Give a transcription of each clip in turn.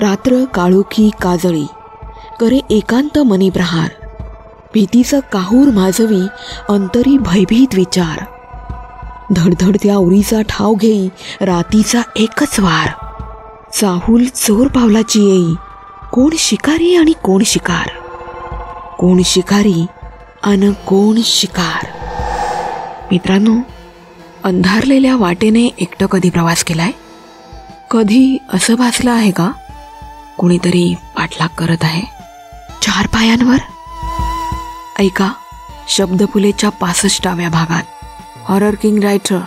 रात्र काळोखी काजळी करे एकांत मनी प्रहार. भीतीचं काहूर माजवी अंतरी भयभीत विचार. धडधडत्या उरीचा ठाव घेई रातीचा एकच वार. चाहूल चोर पावलाची येई कोण शिकारी आणि कोण शिकार? कोण शिकारी अन कोण शिकार? मित्रांनो अंधारलेल्या वाटेने एकटं कधी प्रवास केलाय? कधी असं भासलं आहे का? कुणीतरी पाठलाग करत आहे. चार पायांवर? ऐका शब्दफुलेच्या पासष्टाव्या भागात horror king writer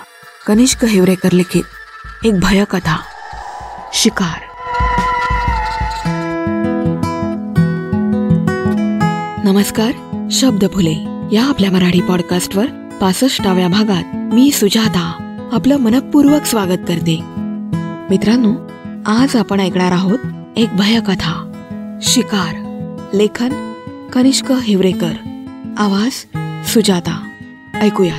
Kanishk Hevrekar लिखित एक भयकथा शिकार. नमस्कार शब्द फुले या आपल्या मराठी पॉडकास्टवर पासष्टाव्या भागात मी सुजाता आपलं मनपूर्वक स्वागत करते. मित्रांनो आज आपण ऐकणार आहोत एक भयकथा. शिकार. लेखन कनिष्क हिवरेकर. आवाज सुजाता. ऐकूया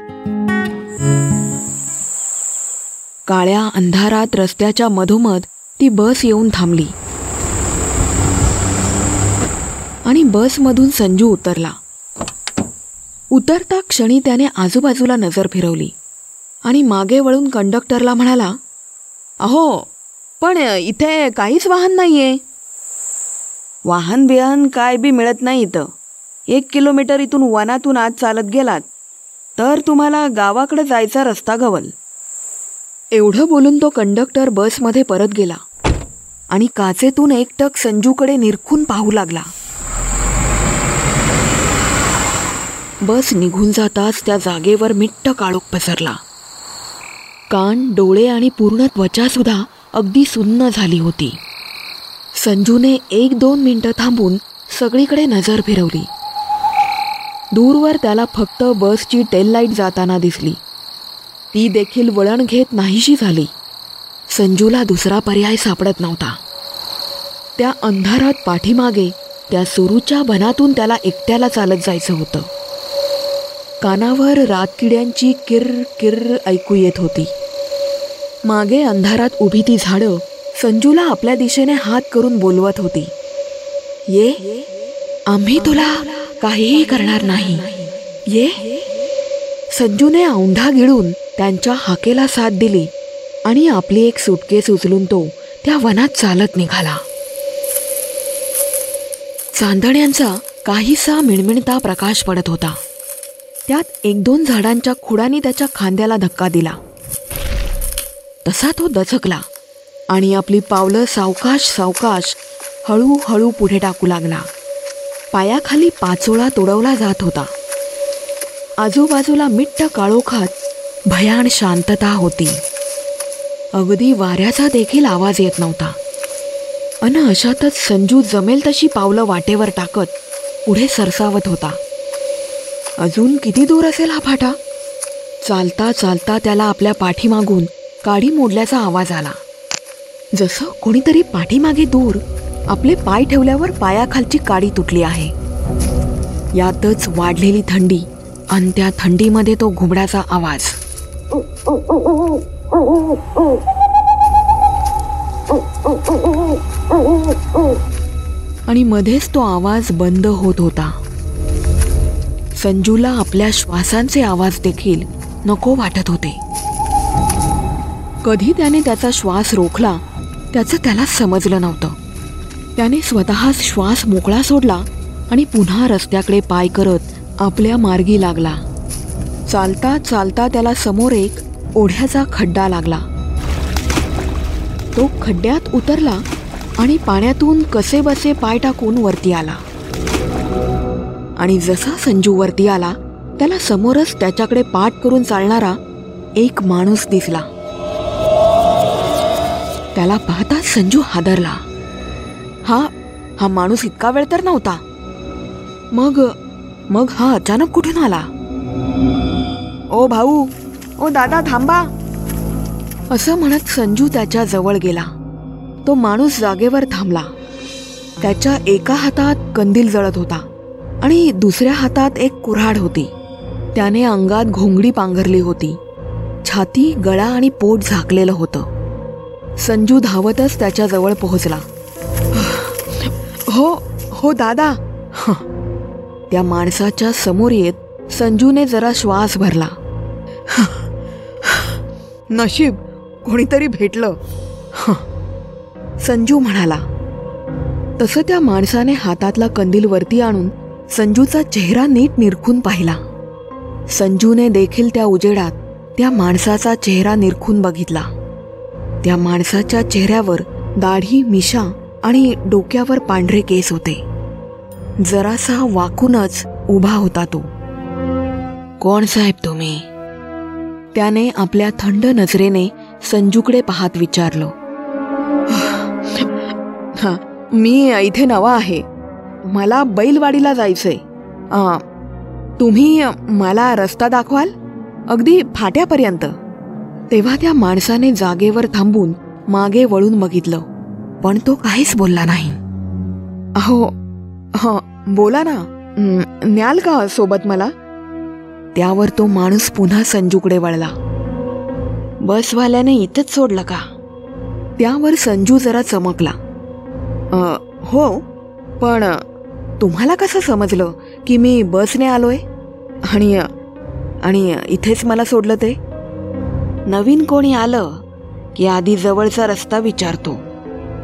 काळ्या अंधारात रस्त्याच्या मधोमध ती बस येऊन थांबली. आणि बसमधून संजू उतरला. उतरता क्षणी त्याने आजूबाजूला नजर फिरवली. आणि मागे वळून कंडक्टरला म्हणाला अहो पण इथे काहीच वाहन नाहीये. वाहन बिहन काय बी मिळत नाही इथं. एक किलोमीटर इथून वनातून आत चालत गेलात तर तुम्हाला गावाकडे जायचा रस्ता गवल एवढं बोलून तो कंडक्टर बसमध्ये परत गेला आणि काचेतून एकटक संजूकडे निरखून पाहू लागला. बस निघून जाताच त्या जागेवर मिट्ट काळोख पसरला. कान डोळे आणि पूर्ण त्वचा सुद्धा अगदी सुन्न झाली होती. संजूने एक दोन मिनटं थांबून सगळीकडे नजर फिरवली. दूरवर त्याला फक्त बसची टेल लाइट जाताना दिसली. ती देखील वळण घेत नाहीशी झाली. संजूला दुसरा पर्याय सापडत नव्हता. त्या अंधारात पाठीमागे त्या सुरूच्या बनातून त्याला एकट्याला चालत जायचं होतं. कानावर रातकिड्यांची किर्र किर्र ऐकू येत होती. मागे अंधारात उभी ती झाडं संजूला आपल्या दिशेने हात करून बोलवत होती. ये आम्ही तुला काहीही करणार नाही. ये. संजूने औंढा गिळून त्यांच्या हाकेला साथ दिली आणि आपली एक सुटकेस उचलून तो त्या वनात चालत निघाला. चांदण्यांचा काहीसा मिणमिणता प्रकाश पडत होता. त्यात एक दोन झाडांच्या खुडांनी त्याच्या खांद्याला धक्का दिला. तसा तो दचकला आणि आपली पावलं सावकाश सावकाश हळूहळू पुढे टाकू लागला. पायाखाली पाचोळा तोडवला जात होता. आजूबाजूला मिट्ट काळोखात भयान शांतता होती. अगदी वाऱ्याचा देखील आवाज येत नव्हता. अन अशातच संजू जमेल तशी पावलं वाटेवर टाकत पुढे सरसावत होता. अजून किती दूर असेल हा फाटा? चालता चालता त्याला आपल्या पाठीमागून काडी मोडल्याचा आवाज आला. जसं कोणीतरी पाठीमागे दूर आपले पाय ठेवल्यावर पायाखालची काडी तुटली आहे. यातच वाढलेली थंडी आणि त्या थंडीमध्ये तो घुबडाचा आवाज. आणि मध्येच तो आवाज बंद होत होता. संजूला आपल्या श्वासांचे आवाज देखील नको वाटत होते. कधी त्याने त्याचा श्वास रोखला त्याचं त्याला समजलं नव्हतं. त्याने स्वतःच श्वास मोकळा सोडला आणि पुन्हा रस्त्याकडे पाय करत आपल्या मार्गी लागला. चालता चालता त्याला समोर एक ओढ्याचा खड्डा लागला. तो खड्ड्यात उतरला आणि पाण्यातून कसे बसे पाय टाकून वरती आला. आणि जसा संजू वरती आला त्याला समोरच त्याच्याकडे पाठ करून चालणारा एक माणूस दिसला. त्याला पाहताच संजू हादरला. हा हा माणूस इतका वेळ तर नव्हता. मग मग हा अचानक कुठून आला? ओ भाऊ ओ दादा थांबा. असं म्हणत संजू त्याच्याजवळ गेला. तो माणूस जागेवर थांबला. त्याच्या एका हातात कंदील जळत होता आणि दुसऱ्या हातात एक कुऱ्हाड होती. त्याने अंगात घोंगडी पांघरली होती. छाती गळा आणि पोट झाकलेलं होतं. संजू धावतच त्याच्याजवळ पोहोचला. हो हो दादा. त्या माणसाच्या समोर येत संजूने जरा श्वास भरला. नशीब कोणीतरी भेटलं. संजू म्हणाला. तसं त्या माणसाने हातातला कंदील वरती आणून संजूचा चेहरा नीट निरखून पाहिला. संजूने देखील त्या उजेडात त्या माणसाचा चेहरा निरखून बघितला. त्या माणसाच्या चेहऱ्यावर दाढी मिशा आणि डोक्यावर पांढरे केस होते. जरासा वाकूनच उभा होता तो. कोण साहेब तुम्ही? त्याने आपल्या थंड नजरेने संजूकडे पाहत विचारलं. मी इथे नवा आहे. मला बैलवाडीला जायचंय. तुम्ही मला रस्ता दाखवाल? अगदी फाट्यापर्यंत. तेव्हा त्या माणसाने जागेवर थांबून मागे वळून बघितलं. पण तो काहीच बोलला नाही. अहो हां बोला ना. न्याल का सोबत मला? त्यावर तो माणूस पुन्हा संजूकडे वळला. बसवाल्याने इथंच सोडलं का? त्यावर संजू जरा चमकला. हो पण तुम्हाला कसं समजलं की मी बसने आलोय? आणि आणि इथेच मला सोडलं ते? नवीन कोणी आलं की आधी जवळचा रस्ता विचारतो.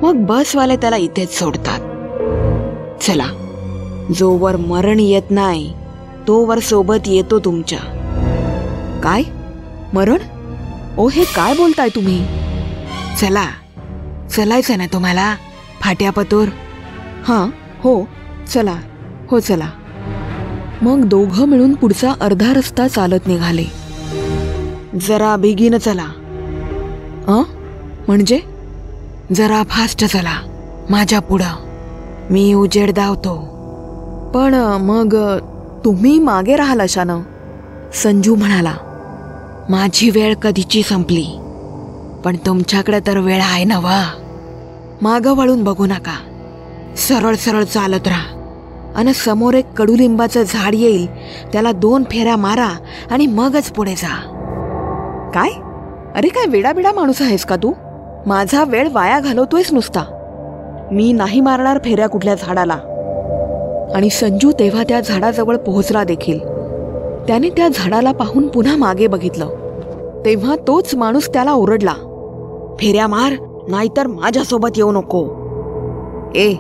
मग बसवाले त्याला इथेच सोडतात. चला जोवर मरण येत नाही तोवर सोबत येतो तुमच्या. काय? मरण? ओ हे काय बोलताय तुम्ही? चला चलायचं ना तुम्हाला फाट्यापतोर. हां हो चला हो चला. मग दोघं मिळून पुढचा अर्धा रस्ता चालत निघाले. जरा बेगीन चला. अ? म्हणजे? जरा फास्ट चला माझ्या पुढं. मी उजेड धावतो. पण मग तुम्ही मागे राहाल अशानं? संजू म्हणाला माझी वेळ कधीची संपली? पण तुमच्याकडे तर वेळ आहे ना वा? मागं वळून बघू नका. सरळ सरळ चालत राहा. आणि समोर एक कडुलिंबाचं झाड येईल त्याला दोन फेऱ्या मारा आणि मगच पुढे जा. काय? अरे काय वेडाबिडा माणूस आहेस का तू? माझा वेळ वाया घालवतोयस नुसता. मी नाही मारणार फेऱ्या कुठल्या झाडाला. आणि संजू तेव्हा त्या झाडाजवळ पोहोचला देखील. त्याने त्या झाडाला पाहून पुन्हा मागे बघितलं. तेव्हा तोच माणूस त्याला ओरडला. फेऱ्या मार नाहीतर माझ्यासोबत येऊ नको. ए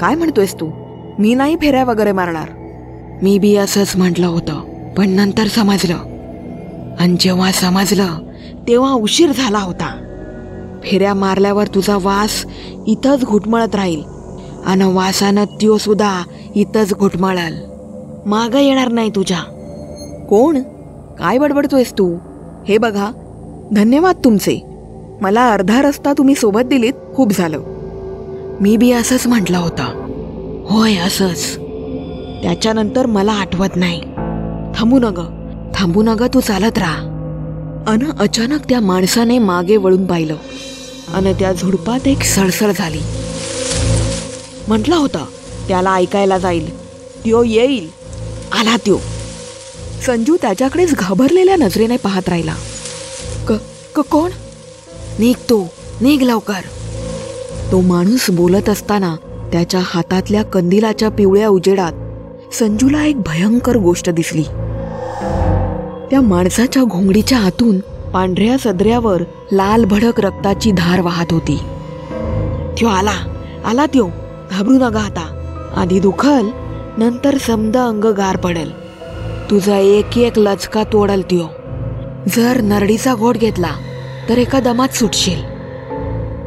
काय म्हणतोयस तू? मी नाही फेऱ्या वगैरे मारणार. मी बी असंच म्हटलं होतं पण नंतर समजलं. आणि जेव्हा समजलं तेव्हा उशीर झाला होता. फेऱ्या मारल्यावर तुझा वास इथंच घुटमळत राहील. आणि वासानं त्यो सुद्धा इथंच घुटमळल. माग येणार नाही तुझ्या. कोण? काय बडबडतोयस तू? हे बघा. धन्यवाद तुमचे. मला अर्धा रस्ता तुम्ही सोबत दिलीत खूप झालं. मी बी असंच म्हटलं होतं. होय असंच. त्याच्यानंतर मला आठवत नाही. थांबू नग. थांबू नका तू चालत राहा. अन अचानक त्या माणसाने मागे वळून पाहिलं. अन त्या झुडपात एक सळसळ झाली. म्हटलं होतं त्याला ऐकायला जाईल. त्यो येईल. आला त्यो. संजू त्याच्याकडेच घाबरलेल्या नजरेने पाहत राहिला. क क कोण? निघ तो निघ लवकर. तो माणूस बोलत असताना त्याच्या हातातल्या कंदिलाच्या पिवळ्या उजेडात संजूला एक भयंकर गोष्ट दिसली. त्या माणसाच्या घोंगडीच्या आतून पांढऱ्या सदऱ्यावर लाल भडक रक्ताची धार वाहत होती. त्यो आला आला त्यो घाबरू नका आता. आधी दुखल नंतर समद अंग गार पडेल. तुझा एक एक लचका तोडल त्यो. जर नरडीचा घोट घेतला तर एका दमात सुटशील.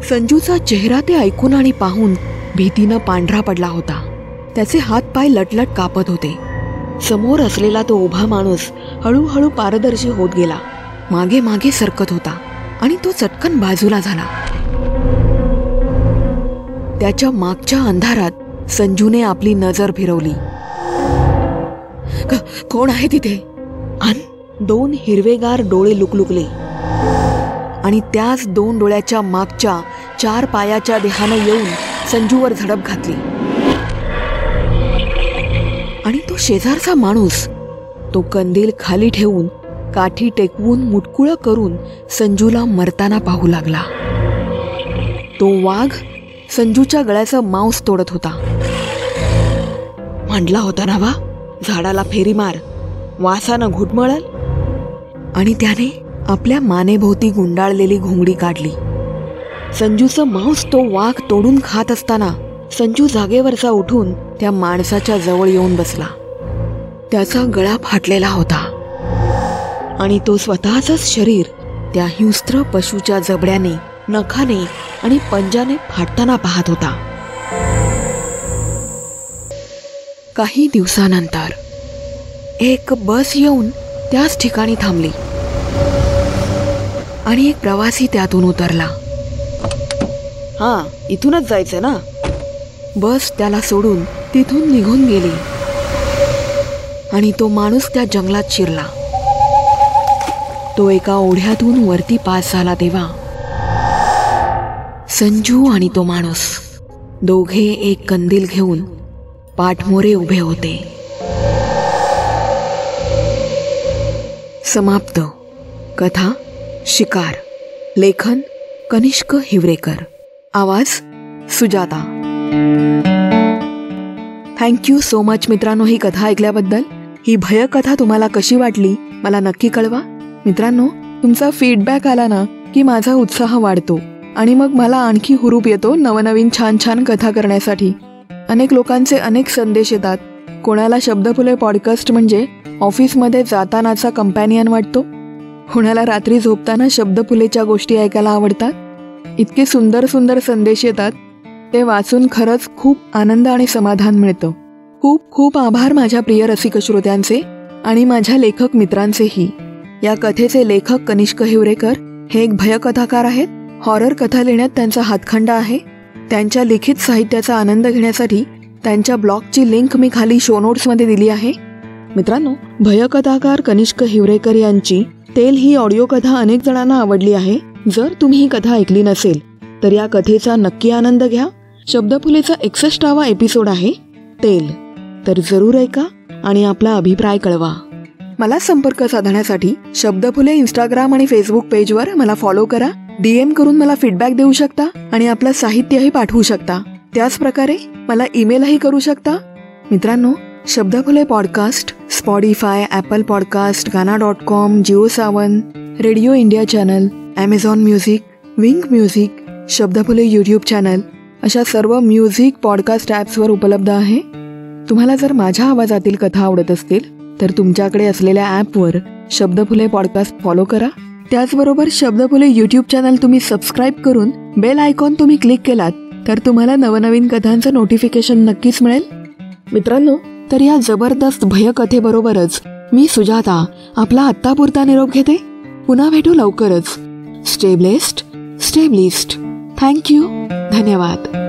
संजूचा चेहरा ते ऐकून आणि पाहून भीतीनं पांढरा पडला होता. त्याचे हात पाय लटलट कापत होते. समोर असलेला तो उभा माणूस हळूहळू पारदर्शी होत गेला. मागे मागे सरकत होता आणि तो चटकन बाजूला झाला. त्याच्या मागच्या अंधारात संजूने आपली नजर फिरवली. कोण आहे तिथे? आणि दोन हिरवेगार डोळे लुकलुकले. आणि त्याच दोन डोळ्याच्या मागच्या चार पायाच्या देहानं येऊन संजूवर झडप घातली. आणि तो शेजारचा माणूस तो कंदील खाली ठेवून काठी टेकवून मुटकुळं करून संजूला मरताना पाहू लागला. तो वाघ संजूच्या गळ्याचं मांस तोडत होता. म्हटला होता ना वा झाडाला फेरी मार वासानं घुटमळल आणि त्याने आपल्या मानेभोवती गुंडाळलेली घोंगडी काढली. संजूचं मांस तो वाघ तोडून खात असताना संजू जागेवरचा उठून त्या माणसाच्या जवळ येऊन बसला. त्याचा गळा फाटलेला होता. आणि तो स्वतःच शरीर त्या हिंस्त्र पशूच्या जबड्याने नखाने आणि पंजाने फाटताना पाहत होता. काही दिवसानंतर एक बस येऊन त्याच ठिकाणी थांबली. आणि एक प्रवासी त्यातून उतरला. हा इथूनच जायचं ना? बस त्याला सोडून तिथून निघून गेली. आणि तो माणूस त्या जंगलात शिरला. तो एका ओढ्यातून वरती पास झाला तेव्हा. संजू आणि तो माणूस दोघे एक कंदील घेऊन पाठमोरे उभे होते. समाप्त. कथा शिकार. लेखन कनिष्क हिवरेकर. आवाज सुजाता. थँक्यू सो मच मित्रांनो ही कथा ऐकल्याबद्दल. ही भयकथा तुम्हाला कशी वाटली मला नक्की कळवा. मित्रांनो तुमचा फीडबॅक आला ना की माझा उत्साह वाढतो आणि मग मला आणखी हुरूप येतो नवनवीन छान छान कथा करण्यासाठी. अनेक लोकांचे अनेक संदेश येतात. कोणाला शब्दफुले पॉडकास्ट म्हणजे ऑफिसमध्ये जातानाचा कंपॅनियन वाटतो? कोणाला रात्री झोपताना शब्दफुलेच्या गोष्टी ऐकायला आवडतात? इतके सुंदर सुंदर संदेश येतात ते वाचून खरंच खूप आनंद आणि समाधान मिळतं. खूप खूप आभार माझ्या प्रिय रसिक श्रोत्यांचे आणि माझ्या लेखक मित्रांचेही. या कथेचे लेखक कनिष्क हिवरेकर हे एक भयकथाकार आहेत. हॉरर कथा लिहिण्यात त्यांचा हातखंडा आहे. त्यांच्या लिखित साहित्याचा आनंद घेण्यासाठी त्यांच्या ब्लॉगची लिंक मी खाली शो नोट्समध्ये दिली आहे. मित्रांनो भयकथाकार कनिष्क हिवरेकर यांची तेल ही ऑडिओ कथा अनेक जणांना आवडली आहे. जर तुम्ही ही कथा ऐकली नसेल तर या कथेचा नक्की आनंद घ्या. शब्दफुलेचा एकसष्टावा एपिसोड आहे तेल. तर जरूर ऐका आणि आपला अभिप्राय कळवा. मला संपर्क साधण्यासाठी शब्दफुले इंस्टाग्राम आणि फेसबुक पेजवर मला फॉलो करा. डीएम करून मला फीडबॅक देऊ शकता आणि आपलं साहित्यही पाठवू शकता. त्याच प्रकारे मला ईमेलही करू शकता. मित्रांनो Shabdaphule podcast Spotify Apple podcast Gaana dot com Jio Saavn radio India channel Amazon music Wink music Shabdaphule YouTube channel अशा सर्व म्युझिक पॉडकास्ट ॲप्सवर उपलब्ध आहे. तुम्हाला जर माझ्या आवाजातील कथा आवडत असतील तर तुमच्याकडे असलेल्या ॲपवर शब्दफुले पॉडकास्ट फॉलो करा. त्याचबरोबर शब्दफुले यूट्यूब चॅनल तुम्ही सबस्क्राईब करून बेल आयकॉन तुम्ही क्लिक केलात तर तुम्हाला नवनवीन कथांचं नोटिफिकेशन नक्कीच मिळेल. मित्रांनो तर या जबरदस्त भयकथेबरोबरच मी सुजाता आपला आत्तापुरता निरोप घेते. पुन्हा भेटू लवकरच. स्टेबलेस्ट स्टेबलिस्ट थँक्यू. धन्यवाद.